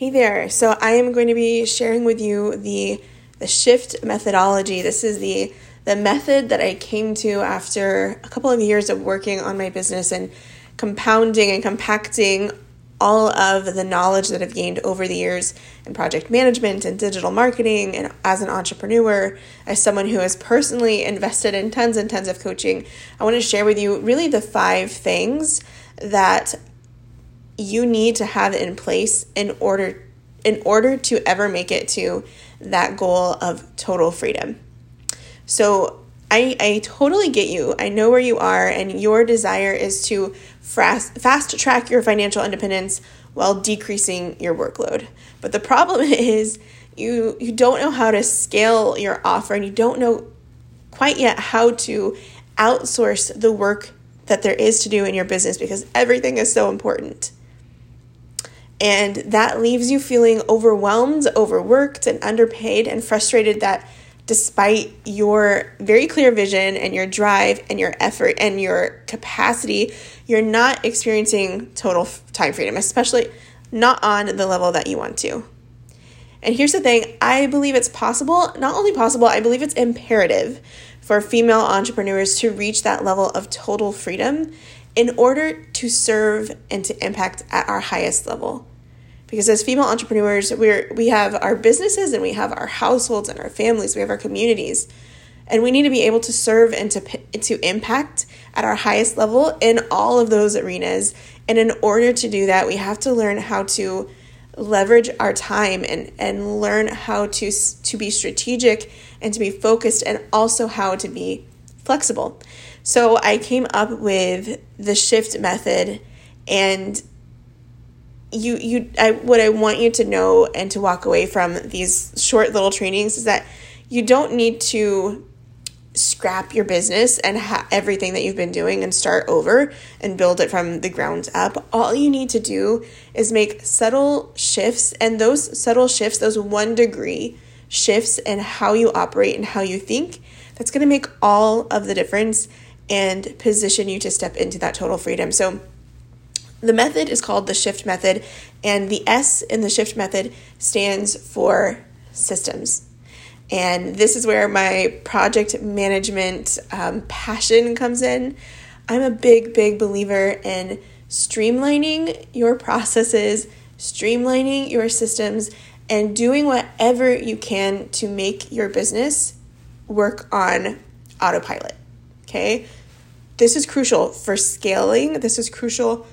Hey there. So I am going to be sharing with you the the shift methodology. This is the the method that I came to after a couple of years of working on my business and compounding and compacting all of the knowledge that I've gained over the years in project management and digital marketing and as an entrepreneur, as someone who has personally invested in tons and tons of coaching, I want to share with you really the five things that you need to have in place in order in order to ever make it to that goal of total freedom. So I, I totally get you. I know where you are, and your desire is to fast, fast track your financial independence while decreasing your workload. But the problem is you you don't know how to scale your offer and you don't know quite yet how to outsource the work that there is to do in your business because everything is so important. And that leaves you feeling overwhelmed, overworked, and underpaid, and frustrated that despite your very clear vision and your drive and your effort and your capacity, you're not experiencing total time freedom, especially not on the level that you want to. And here's the thing I believe it's possible, not only possible, I believe it's imperative for female entrepreneurs to reach that level of total freedom in order to serve and to impact at our highest level. Because as female entrepreneurs we're we have our businesses and we have our households and our families we have our communities. And we need to be able to serve and to to impact at our highest level in all of those arenas. And in order to do that we have to learn how to leverage our time and and learn how to to be strategic and to be focused and also how to be flexible so i came up with the shift method and you you I what I want you to know and to walk away from these short little trainings is that you don't need to scrap your business and ha- everything that you've been doing and start over and build it from the ground up. All you need to do is make subtle shifts and those subtle shifts, those 1 degree shifts in how you operate and how you think, that's going to make all of the difference and position you to step into that total freedom. So the method is called the shift method, and the S in the shift method stands for systems. And this is where my project management um, passion comes in. I'm a big, big believer in streamlining your processes, streamlining your systems, and doing whatever you can to make your business work on autopilot. Okay? This is crucial for scaling. This is crucial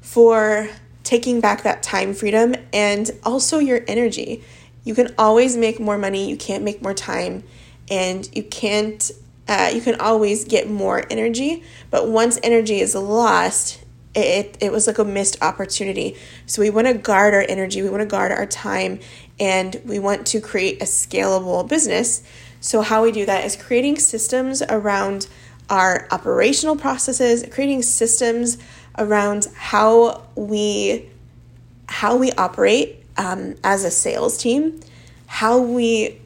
for taking back that time freedom and also your energy. You can always make more money, you can't make more time, and you can't uh, you can always get more energy, but once energy is lost, it, it was like a missed opportunity. So we want to guard our energy, we want to guard our time, and we want to create a scalable business. So, how we do that is creating systems around our operational processes, creating systems around how we how we operate um, as a sales team, how we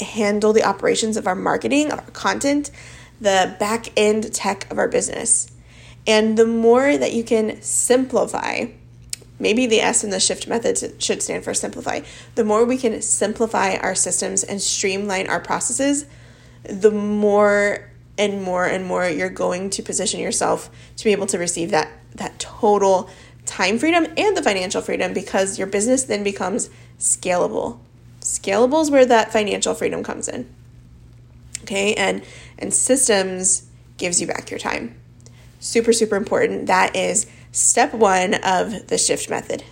handle the operations of our marketing, of our content, the back end tech of our business. And the more that you can simplify, maybe the S in the shift method should stand for simplify. The more we can simplify our systems and streamline our processes, the more and more and more you're going to position yourself to be able to receive that that total time freedom and the financial freedom because your business then becomes scalable. Scalable is where that financial freedom comes in. Okay? And and systems gives you back your time. Super super important. That is step 1 of the shift method.